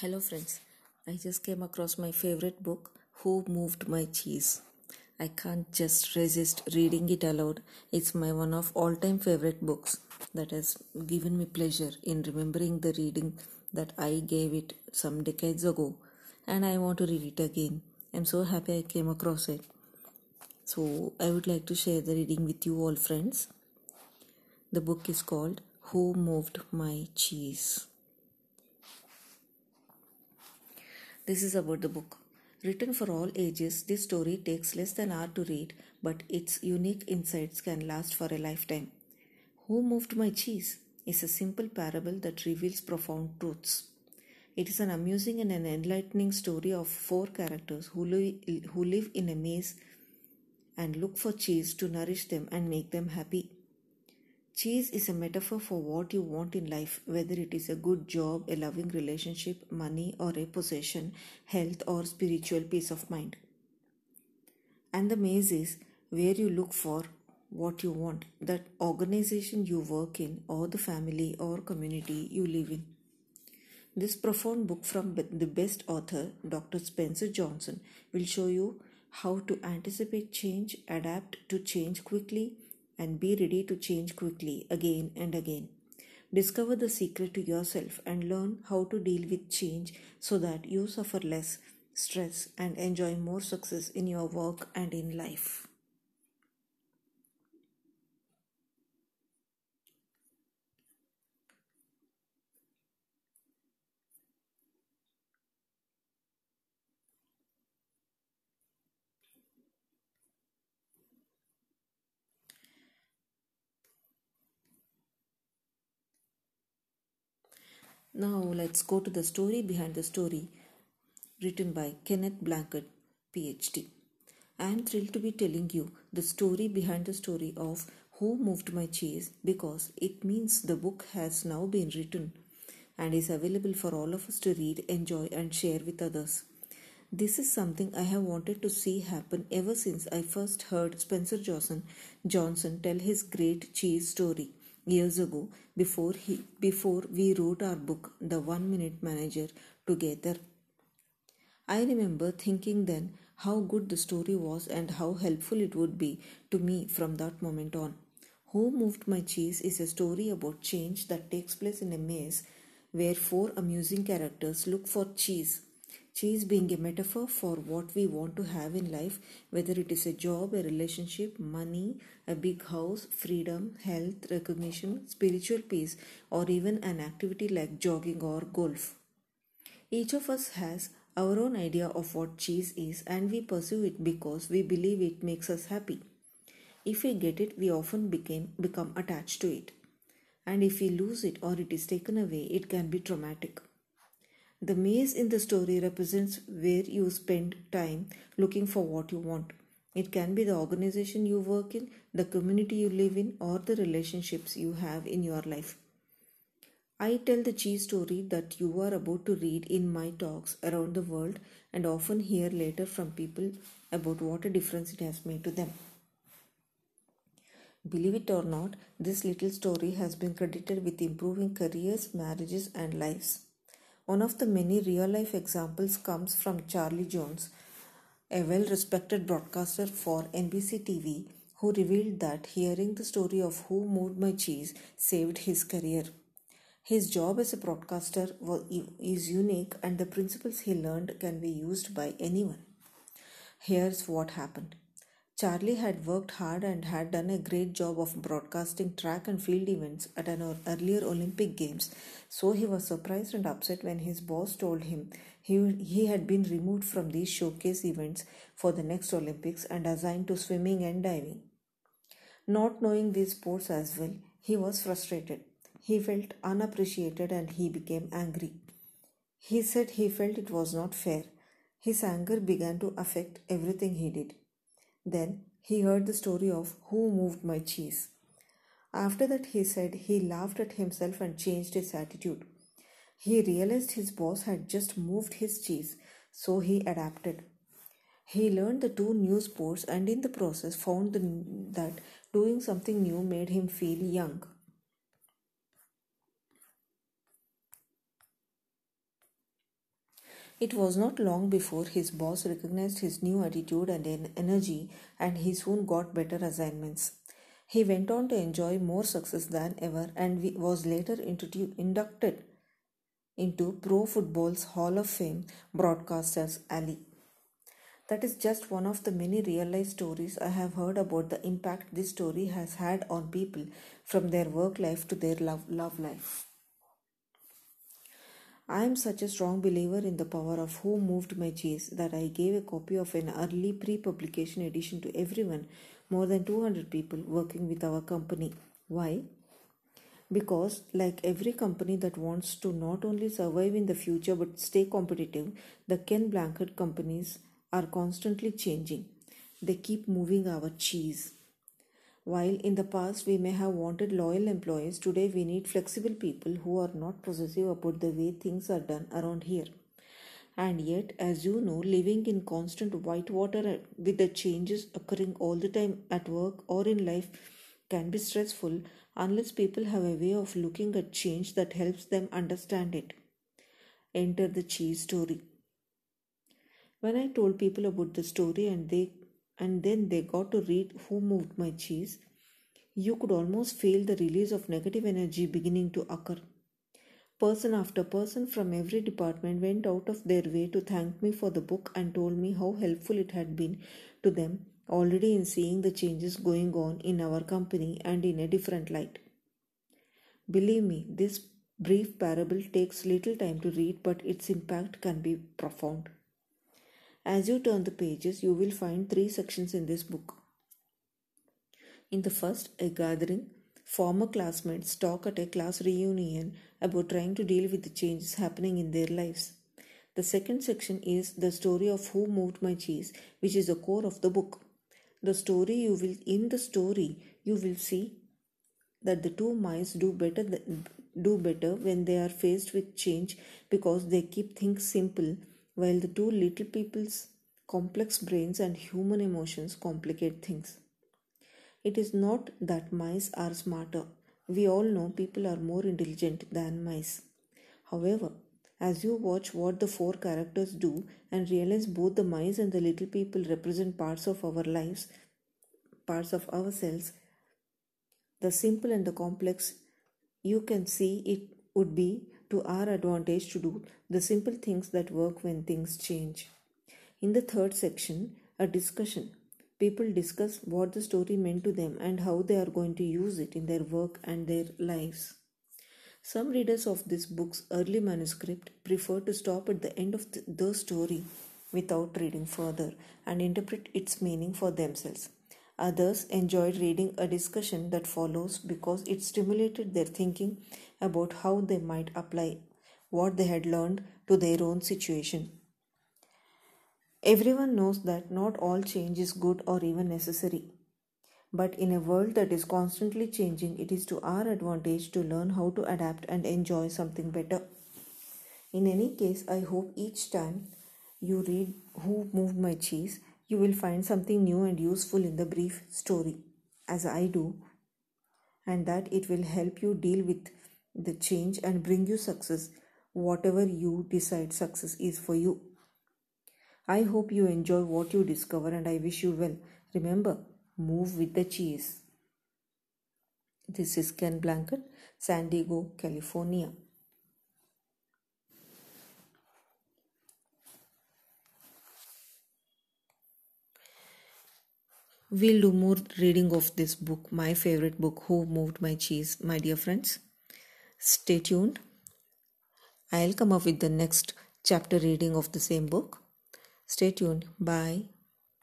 Hello, friends. I just came across my favorite book, Who Moved My Cheese. I can't just resist reading it aloud. It's my one of all time favorite books that has given me pleasure in remembering the reading that I gave it some decades ago, and I want to read it again. I'm so happy I came across it. So, I would like to share the reading with you all, friends. The book is called Who Moved My Cheese. This is about the book. Written for all ages, this story takes less than an hour to read, but its unique insights can last for a lifetime. Who Moved My Cheese is a simple parable that reveals profound truths. It is an amusing and an enlightening story of four characters who, li- who live in a maze and look for cheese to nourish them and make them happy. Cheese is a metaphor for what you want in life, whether it is a good job, a loving relationship, money, or a possession, health, or spiritual peace of mind. And the maze is where you look for what you want, that organization you work in, or the family or community you live in. This profound book from the best author, Dr. Spencer Johnson, will show you how to anticipate change, adapt to change quickly, and be ready to change quickly again and again. Discover the secret to yourself and learn how to deal with change so that you suffer less stress and enjoy more success in your work and in life. Now let's go to the story behind the story written by Kenneth Blanchard, PhD. I am thrilled to be telling you the story behind the story of Who Moved My Cheese because it means the book has now been written and is available for all of us to read, enjoy, and share with others. This is something I have wanted to see happen ever since I first heard Spencer Johnson, Johnson tell his great cheese story years ago before he before we wrote our book the one minute manager together. I remember thinking then how good the story was and how helpful it would be to me from that moment on. Who moved my cheese is a story about change that takes place in a maze where four amusing characters look for cheese Cheese being a metaphor for what we want to have in life, whether it is a job, a relationship, money, a big house, freedom, health, recognition, spiritual peace, or even an activity like jogging or golf. Each of us has our own idea of what cheese is and we pursue it because we believe it makes us happy. If we get it, we often became, become attached to it. And if we lose it or it is taken away, it can be traumatic. The maze in the story represents where you spend time looking for what you want. It can be the organization you work in, the community you live in, or the relationships you have in your life. I tell the cheese story that you are about to read in my talks around the world and often hear later from people about what a difference it has made to them. Believe it or not, this little story has been credited with improving careers, marriages, and lives. One of the many real life examples comes from Charlie Jones, a well respected broadcaster for NBC TV, who revealed that hearing the story of Who Moved My Cheese saved his career. His job as a broadcaster is unique, and the principles he learned can be used by anyone. Here's what happened Charlie had worked hard and had done a great job of broadcasting track and field events at an earlier Olympic Games, so he was surprised and upset when his boss told him he, he had been removed from these showcase events for the next Olympics and assigned to swimming and diving. Not knowing these sports as well, he was frustrated. He felt unappreciated and he became angry. He said he felt it was not fair. His anger began to affect everything he did. Then he heard the story of who moved my cheese. After that, he said he laughed at himself and changed his attitude. He realized his boss had just moved his cheese, so he adapted. He learned the two new sports and in the process found the, that doing something new made him feel young. It was not long before his boss recognized his new attitude and energy, and he soon got better assignments. He went on to enjoy more success than ever and was later inducted into Pro Football's Hall of Fame Broadcasters Alley. That is just one of the many real life stories I have heard about the impact this story has had on people from their work life to their love, love life. I am such a strong believer in the power of Who Moved My Cheese that I gave a copy of an early pre publication edition to everyone, more than 200 people working with our company. Why? Because, like every company that wants to not only survive in the future but stay competitive, the Ken Blanchard companies are constantly changing. They keep moving our cheese. While in the past we may have wanted loyal employees, today we need flexible people who are not possessive about the way things are done around here. And yet, as you know, living in constant white water with the changes occurring all the time at work or in life can be stressful unless people have a way of looking at change that helps them understand it. Enter the cheese story. When I told people about the story and they and then they got to read Who Moved My Cheese, you could almost feel the release of negative energy beginning to occur. Person after person from every department went out of their way to thank me for the book and told me how helpful it had been to them already in seeing the changes going on in our company and in a different light. Believe me, this brief parable takes little time to read, but its impact can be profound. As you turn the pages, you will find three sections in this book. In the first, a gathering, former classmates talk at a class reunion about trying to deal with the changes happening in their lives. The second section is the story of who moved my cheese, which is the core of the book. The story you will in the story you will see that the two mice do better do better when they are faced with change because they keep things simple while the two little people's complex brains and human emotions complicate things. It is not that mice are smarter. We all know people are more intelligent than mice. However, as you watch what the four characters do and realize both the mice and the little people represent parts of our lives, parts of ourselves, the simple and the complex, you can see it would be to our advantage to do the simple things that work when things change. In the third section, a discussion. People discuss what the story meant to them and how they are going to use it in their work and their lives. Some readers of this book's early manuscript prefer to stop at the end of the story without reading further and interpret its meaning for themselves. Others enjoyed reading a discussion that follows because it stimulated their thinking about how they might apply what they had learned to their own situation. Everyone knows that not all change is good or even necessary. But in a world that is constantly changing, it is to our advantage to learn how to adapt and enjoy something better. In any case, I hope each time you read Who Moved My Cheese, you will find something new and useful in the brief story, as I do, and that it will help you deal with the change and bring you success, whatever you decide success is for you. I hope you enjoy what you discover and I wish you well. Remember, move with the cheese. This is Ken Blanchard, San Diego, California. We'll do more reading of this book, my favorite book, Who Moved My Cheese, my dear friends. Stay tuned. I'll come up with the next chapter reading of the same book. Stay tuned. Bye.